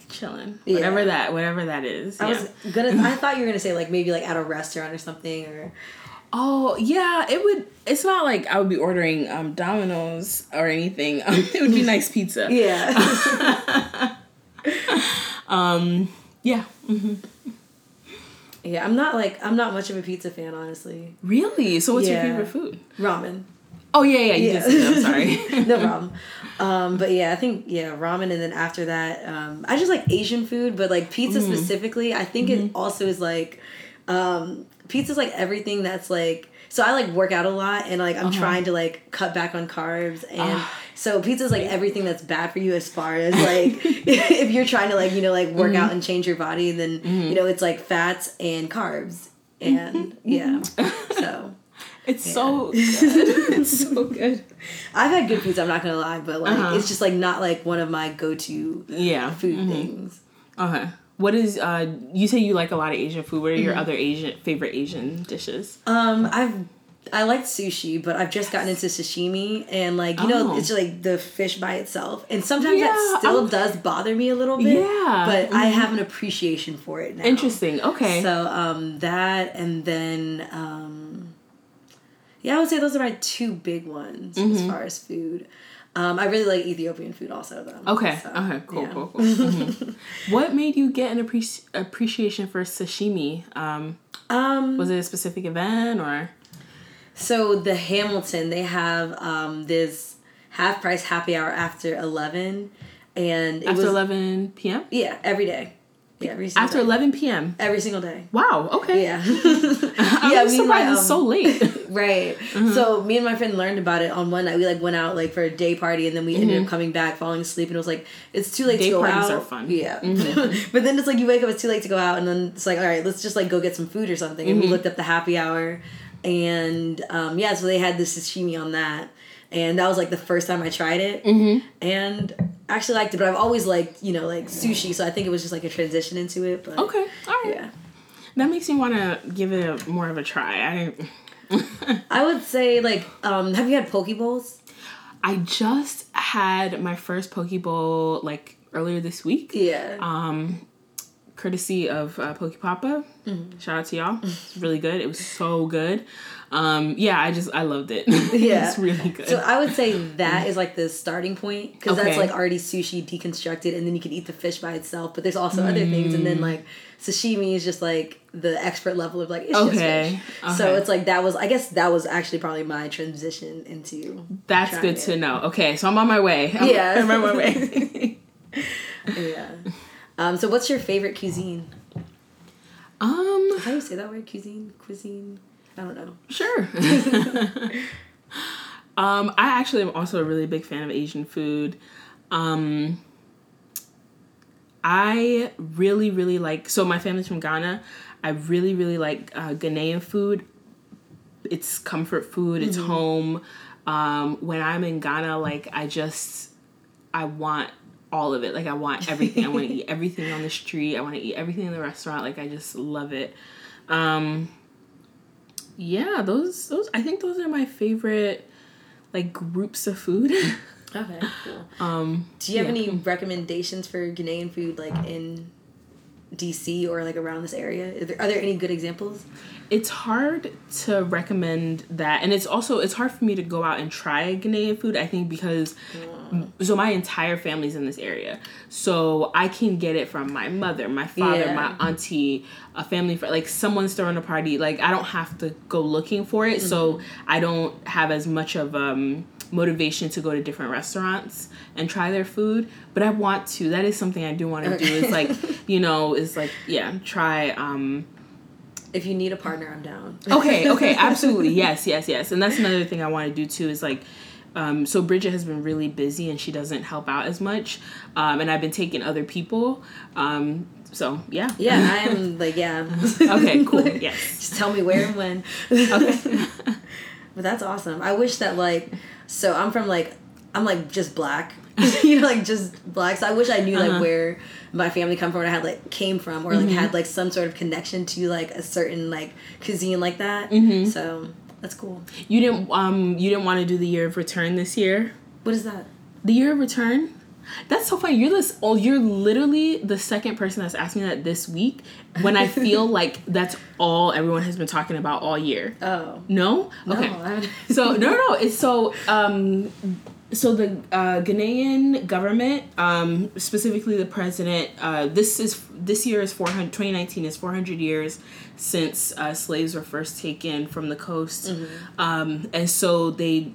chilling. Yeah. Whatever that whatever that is. I yeah. was gonna I thought you were gonna say like maybe like at a restaurant or something or Oh yeah, it would. It's not like I would be ordering um, Domino's or anything. Um, it would be nice pizza. Yeah. um. Yeah. Mm-hmm. Yeah, I'm not like I'm not much of a pizza fan, honestly. Really? So what's yeah. your favorite food? Ramen. Oh yeah, yeah. You yeah. Did I'm sorry. no problem. Um, but yeah, I think yeah, ramen, and then after that, um, I just like Asian food, but like pizza mm. specifically, I think mm-hmm. it also is like, um, pizza's like everything that's like. So I like work out a lot, and like I'm uh-huh. trying to like cut back on carbs, and uh, so pizza's like everything that's bad for you as far as like if you're trying to like you know like work mm-hmm. out and change your body, then mm-hmm. you know it's like fats and carbs, and yeah, so. It's yeah. so good. it's so good. I've had good foods. I'm not gonna lie, but like uh-huh. it's just like not like one of my go to yeah food mm-hmm. things. Okay. What is uh? You say you like a lot of Asian food. What are your mm-hmm. other Asian favorite Asian dishes? Um, I've I like sushi, but I've just gotten into sashimi and like you know Oh. it's like the fish by itself, and sometimes Yeah, that still I'm- does bother me a little bit. Yeah, but I mhm. have an appreciation for it now. Interesting. Okay. So um, that and then um, yeah, I would say those are my two big ones Mm-hmm. as far as food. Um, I really like Ethiopian food also though. Okay. So, okay. Cool. yeah. Cool. Cool. Mhm. what made you get an appreci- appreciation for sashimi? Um, Um, was it a specific event or? So the Hamilton, they have um, this half price happy hour after eleven, and it After was 11 p.m. yeah every day, yeah every After day. 11 p.m. every single day. Wow. Okay. Yeah, yeah. Me my surprised it's um, so late. right. So me and my friend learned about it on one night. We like went out like for a day party, and then we ended up coming back, falling asleep, and it was like it's too late Day to go parties out. are fun. Yeah, but then it's like you wake up, it's too late to go out, and then it's like all right, let's just like go get some food or something. And we looked up the happy hour, and um, yeah, so they had the sashimi on that. And that was like the first time I tried it, mm-hmm. and actually liked it. But I've always liked, you know, like sushi. So I think it was just like a transition into it. But okay. All right. yeah, That makes me want to give it a, more of a try. I I would say like, um, have you had poke bowls? I just had my first poke bowl like earlier this week. Yeah. Um, courtesy of uh, Poke Papa. Mm-hmm. Shout out to y'all. It's really good. It was so good. Um, yeah, I just I loved it. Yeah. it's really good. So I would say that is like the starting point because that's like already sushi deconstructed, and then you can eat the fish by itself. But there's also other things, and Mm. then like sashimi is just like the expert level of like it's Okay, just fish. So it's like that was I guess that was actually probably my transition into That's good it. to know. Okay, so I'm on my way. I'm, Yeah. I'm on my way. yeah. Um, so what's your favorite cuisine? um, How do you say that word? Cuisine, cuisine. I don't know. Sure. um, I actually am also a really big fan of Asian food. Um, I really, really like. So my family's from Ghana. I really, really like uh, Ghanaian food. It's comfort food. It's home. Um, when I'm in Ghana, like I just, I want all of it. Like I want everything. I want to eat everything on the street. I want to eat everything in the restaurant. Like I just love it. Um, yeah, those those I think those are my favorite like groups of food. Okay, cool. um, Do you have yeah. any recommendations for Ghanaian food like in DC or like around this area? Are there, are there any good examples? it's hard to recommend that and it's also it's hard for me to go out and try Ghanaian food I think because so my entire family's in this area. So I can get it from my mother my father Yeah. my auntie a family friend like someone's throwing a party. Like I don't have to go looking for it so I don't have as much of um motivation to go to different restaurants and try their food but I want to. That is something I do want to do is like you know is like yeah try um If you need a partner, I'm down. okay okay absolutely. Yes yes yes. And that's another thing i want to do too is like um, so bridget has been really busy and she doesn't help out as much um, and i've been taking other people um, so yeah Yeah, I am like yeah. okay cool yes Just tell me where and when. okay But that's awesome. I wish that like so I'm from like I'm like just black. you know, like just black. So I wish I knew Uh-huh. like where my family come from I had like came from or like Mm-hmm. had like some sort of connection to like a certain like cuisine like that. Mm-hmm. So that's cool. you didn't um you didn't want to do the year of return this year What is that? the year of return that's so funny. You're this. Oh, you're literally the second person that's asked me that this week. When I feel like that's all everyone has been talking about all year. Oh. No. No, Okay. I so no, no, no. It's so um, so the uh, Ghanaian government, um, specifically the president, uh, this is this year is 400, 2019 is 400 years since uh, slaves were first taken from the coast, um, and so they.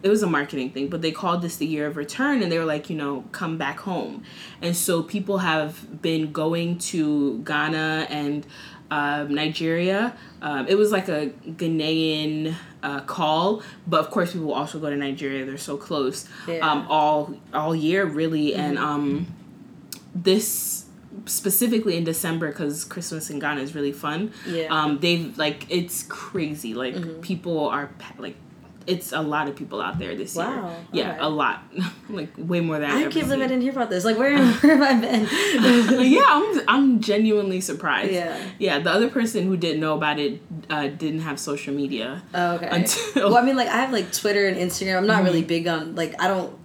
It was a marketing thing, but they called this the year of return, and they were like, you know, come back home. And so people have been going to Ghana and um, Nigeria. Um, it was like a Ghanaian uh, call, but of course people also go to Nigeria. They're so close. Yeah. Um, all all year really, and um, this specifically in December because Christmas in Ghana is really fun. Yeah. Um, they've like it's crazy. Like people are like it's a lot of people out there this Wow, year. Yeah, okay. a lot, like way more than I've I can't believe I didn't hear about this. Like, where, where have I been? yeah, I'm I'm genuinely surprised. Yeah. yeah. The other person who didn't know about it uh, didn't have social media. Oh, okay. Until- well, I mean, like, I have like Twitter and Instagram. I'm not really big on like I don't.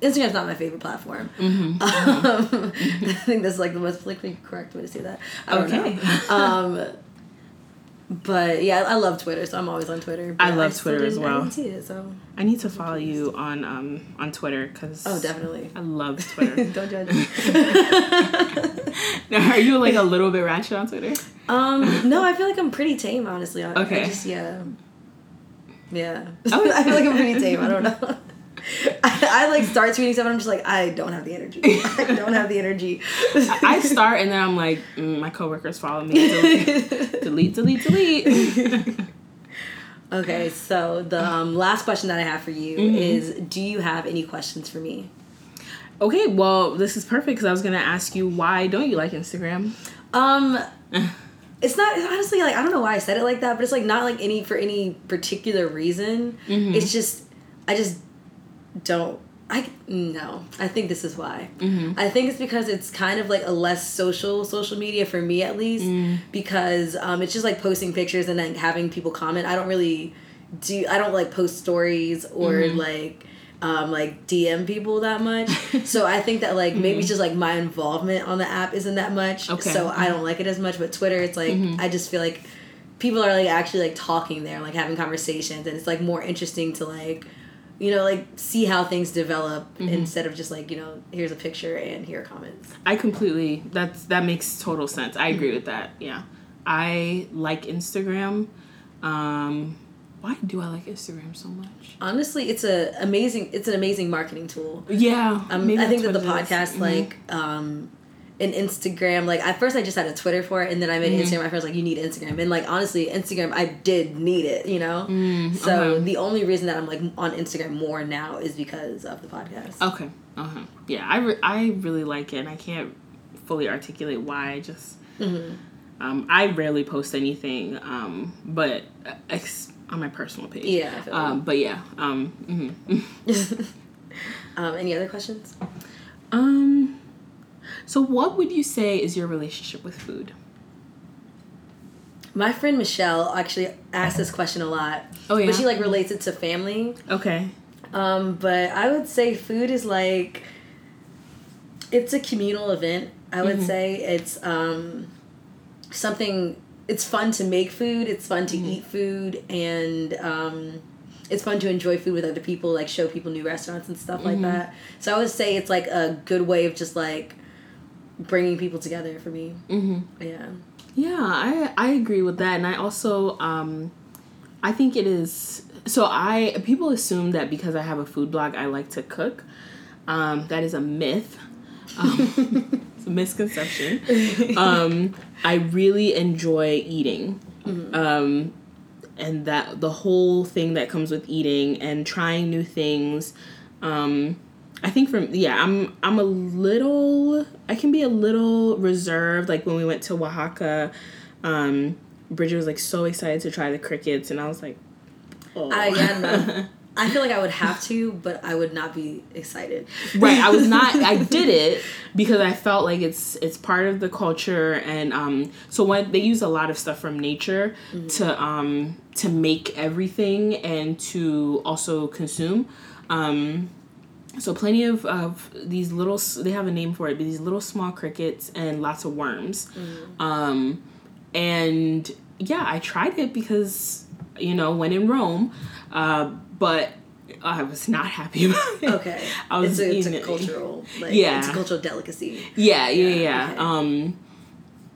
Instagram's not my favorite platform. Um, I think that's like the most politically correct way to say that. I don't Okay. know. Um, but yeah, I I love Twitter, so I'm always on Twitter. I love still Twitter as I well. see it, so I need to follow you on um on Twitter because oh, definitely. I love Twitter. don't judge me. now, are you like a little bit ratchet on Twitter? Um, no, I feel like I'm pretty tame, honestly. I, Okay. I just yeah, yeah. Oh. I feel like I'm pretty tame. I don't know. I, I like start tweeting stuff and I'm just like I don't have the energy. I don't have the energy. I start and then I'm like, mm, my coworkers follow me. Delete, delete, delete. delete. okay, so the um, last question that I have for you Mm-hmm. is: Do you have any questions for me? okay, well, this is perfect because I was gonna ask you why don't you like Instagram? Um, it's not honestly like I don't know why I said it like that, but it's like not like any for any particular reason. Mm-hmm. It's just I just don't. I no. I think this is why. Mm-hmm. I think it's because it's kind of like a less social social media for me at least Mm. because um, it's just like posting pictures and then having people comment. I don't really do. I don't like post stories or Mm-hmm. like. Um, like DM people that much, so I think that like maybe it's just like my involvement on the app isn't that much, Okay. so I don't like it as much. But Twitter, it's like I just feel like people are like actually like talking there, like having conversations, and it's like more interesting to like, you know, like see how things develop instead of just like you know here's a picture and here are comments. I completely that's that makes total sense. I agree with that. Yeah, I like Instagram. Um, why do I like Instagram so much? Honestly, it's a amazing it's an amazing marketing tool. Yeah, Um, I think that the what it is. podcast Mhm. like um an Instagram like at first I just had a Twitter for it and then I made Mm-hmm. Instagram my friends like you need Instagram and like honestly Instagram I did need it you know Mm, so okay. the only reason that I'm like on Instagram more now is because of the podcast Okay. Uh huh. Yeah, I, re- I really like it, and I can't fully articulate why. I just Mm-hmm. um, I rarely post anything, um, but uh, ex- on my personal page. Yeah, I feel Um, but yeah. Um. mhm. um any other questions Um. So, what would you say is your relationship with food? my friend Michelle actually asked this question a lot Oh yeah. but she like relates it to family okay. Um, but I would say food is like it's a communal event. I would say it's um, something. It's fun to make food. It's fun to eat food, and um, it's fun to enjoy food with other people. Like show people new restaurants and stuff like that. So I would say it's like a good way of just like bringing people together for me. Mm-hmm. Yeah. Yeah, I I agree with that, and I also um, I think it is. So I people assume that because I have a food blog, I like to cook. Um, that is a myth. Um, it's a misconception. Um, I really enjoy eating. Um, and that the whole thing that comes with eating and trying new things um i think from yeah i'm i'm a little i can be a little reserved like when we went to oaxaca um bridget was like so excited to try the crickets and i was like oh I yeah. I feel like I would have to, but I would not be excited. right i was not i did it because i felt like it's it's part of the culture and um so when they use a lot of stuff from nature to um to make everything and to also consume um so plenty of, of these little they have a name for it but these little small crickets and lots of worms um and yeah i tried it because you know when in rome uh but i was not happy about it Okay. I was it's a, it's a cultural like Yeah. it's a cultural delicacy. Yeah, yeah, Yeah, yeah. okay. Um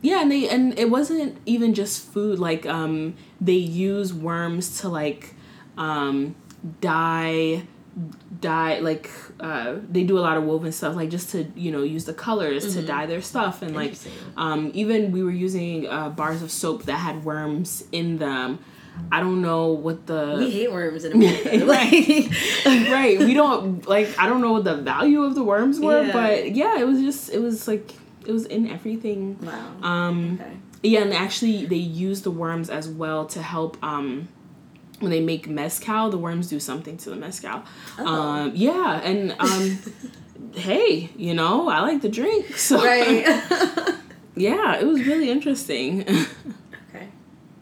yeah, and they and it wasn't even just food like um they use worms to like um dye dye like uh they do a lot of woven stuff like just to you know use the colors to dye their stuff and like um even we were using uh, bars of soap that had worms in them i don't know what the We hate worms in America. like, right we don't like i don't know what the value of the worms were Yeah. but yeah it was just it was like it was in everything Wow. um okay. yeah and actually they use the worms as well to help um when they make mezcal, the worms do something to the mezcal. Oh. Um, yeah, and um, hey, you know, I like the drink, so Right. yeah, it was really interesting. okay.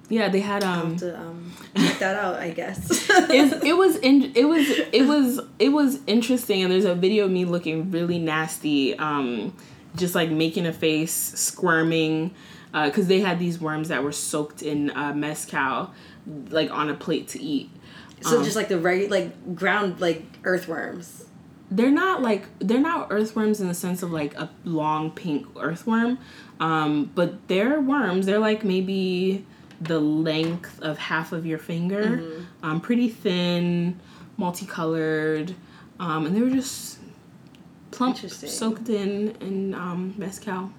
yeah, they had um, have to um, check that out, I guess. it, it was in, it was it was it was interesting, and there's a video of me looking really nasty, um, just like making a face, squirming, because they had these worms that were soaked in uh, mezcal, like on a plate to eat. so Um, just like the right, like ground, like earthworms. they're not like they're not earthworms in the sense of like a long pink earthworm um, but they're worms they're like maybe the length of half of your finger um, pretty thin multicolored um, and they were just plump soaked in in um, mezcal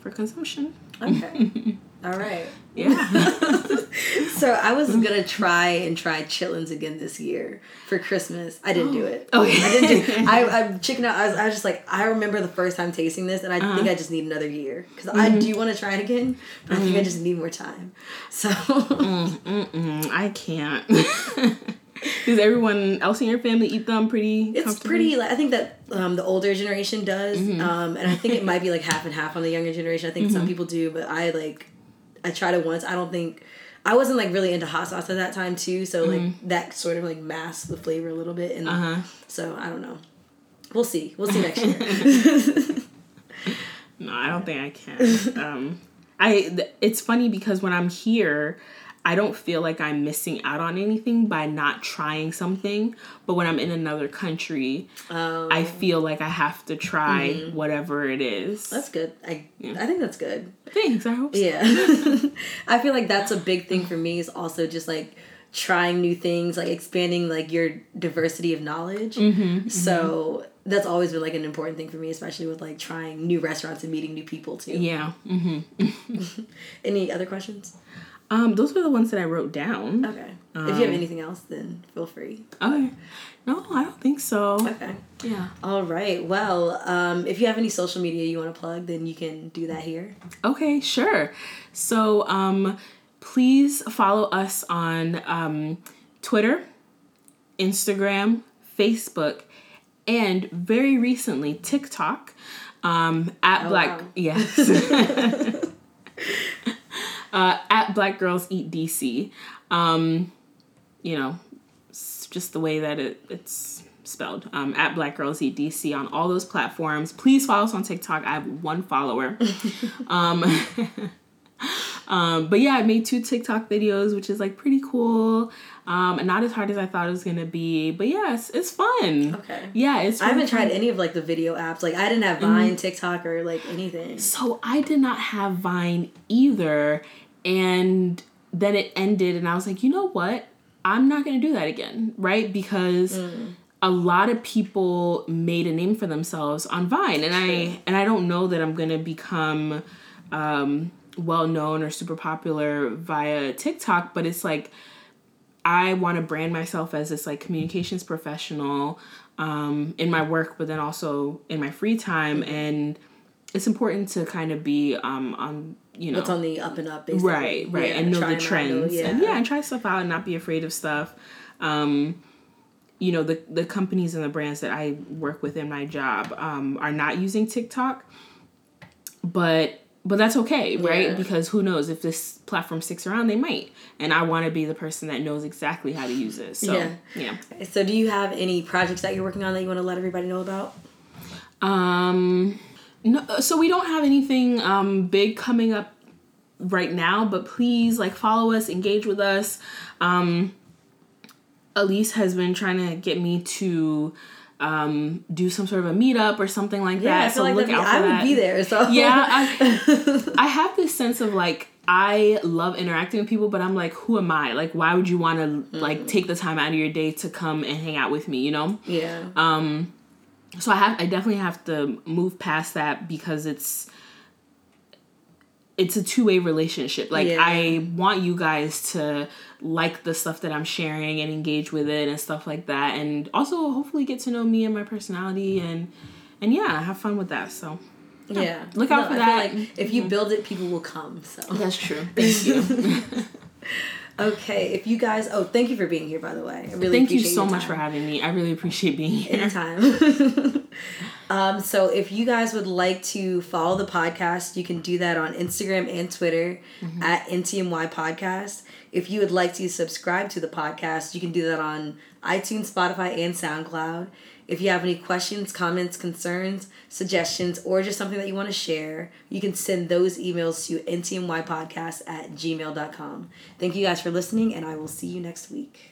for consumption Okay. All right. yeah So I was gonna try and try chitlins again this year for Christmas. I didn't do it. Okay. I didn't do. I I'm chicken out. I was, I was just like I remember the first time tasting this, and I Uh-huh. think I just need another year because I Mm-hmm. do want to try it again, but I think I just need more time. So Mm, i can't does everyone else in your family eat them pretty it's pretty. Like, I think that um, the older generation does, Mm-hmm. um, and I think it might be like half and half on the younger generation. I think Mm-hmm. some people do, but I like I tried it once. I don't think. I wasn't like really into hot sauce at that time too, so like that sort of like masked the flavor a little bit, and Mm-hmm. Uh-huh. so I don't know. We'll see. We'll see next year. No, I don't think I can. um, I th- it's funny because when I'm here, I don't feel like I'm missing out on anything by not trying something. But when I'm in another country, Um, I feel like I have to try whatever it is. that's good. I I think that's good. Thanks. I hope. So. Yeah, I feel like that's a big thing for me. Is also just like trying new things, like expanding like your diversity of knowledge. Mm-hmm, So that's always been like an important thing for me, especially with like trying new restaurants and meeting new people too. Yeah. hmm Any other questions? Um, those were the ones that I wrote down. Okay. if you have anything else, then feel free. Okay. No, I don't think so. Okay. Yeah. All right. Well, um, if you have any social media you want to plug, then you can do that here. Okay, sure. So, um, please follow us on um, Twitter, Instagram, Facebook, and very recently TikTok um, at Oh, Black. wow. Yes. uh, at Black Girls Eat DC. Um, you know, just the way that it, it's spelled. Um, at Black Girls Eat DC on all those platforms. Please follow us on TikTok. I have one follower. um, um, but yeah, I made two TikTok videos, which is like pretty cool. Um, and not as hard as I thought it was gonna be. But yeah, it's, it's fun. Okay. Yeah, it's. I haven't fun. tried any of like the video apps. Like I didn't have Vine, TikTok, or like anything. So I did not have Vine either. And then it ended, and I was like, you know what? I'm not going to do that again, right? Because a lot of people made a name for themselves on Vine, and I and I don't know that I'm going to become um, well known or super popular via TikTok, but it's like I want to brand myself as this like communications professional um, in my work, but then also in my free time, and it's important to kind of be um, on you know What's on the up and up, basically. right right Yeah, and know the trends know- and yeah and try stuff out and not be afraid of stuff um you know the the companies and the brands that i work with in my job um are not using tiktok but but that's okay right Yeah. because who knows if this platform sticks around they might and i want to be the person that knows exactly how to use it so Yeah. yeah So, do you have any projects that you're working on that you want to let everybody know about? Um, no, so we don't have anything um big coming up right now, but please like follow us, engage with us. Um, Elise has been trying to get me to um do some sort of a meetup or something like Yeah, that. I feel so like look out for I would that. be there. So Yeah, I, I have this sense of like I love interacting with people, but I'm like, who am I? Like, why would you want to like take the time out of your day to come and hang out with me? You know? yeah. Um, so I have I definitely have to move past that because it's it's a two-way relationship. Like Yeah. I want you guys to like the stuff that I'm sharing and engage with it and stuff like that and also hopefully get to know me and my personality and and yeah, have fun with that. So yeah. Look out for I that. Mm-hmm. Like if you build it, people will come. So that's true. Thank you. Okay, if you guys, oh, thank you for being here, by the way. I really Thank you so much for having me. I really appreciate being here. Anytime. um, so if you guys would like to follow the podcast, you can do that on Instagram and Twitter at NTMY Podcast. If you would like to subscribe to the podcast, you can do that on iTunes, Spotify, and SoundCloud. If you have any questions, comments, concerns, suggestions, or just something that you want to share, you can send those emails to ntmypodcast at gmail.com. Thank you guys for listening, and I will see you next week.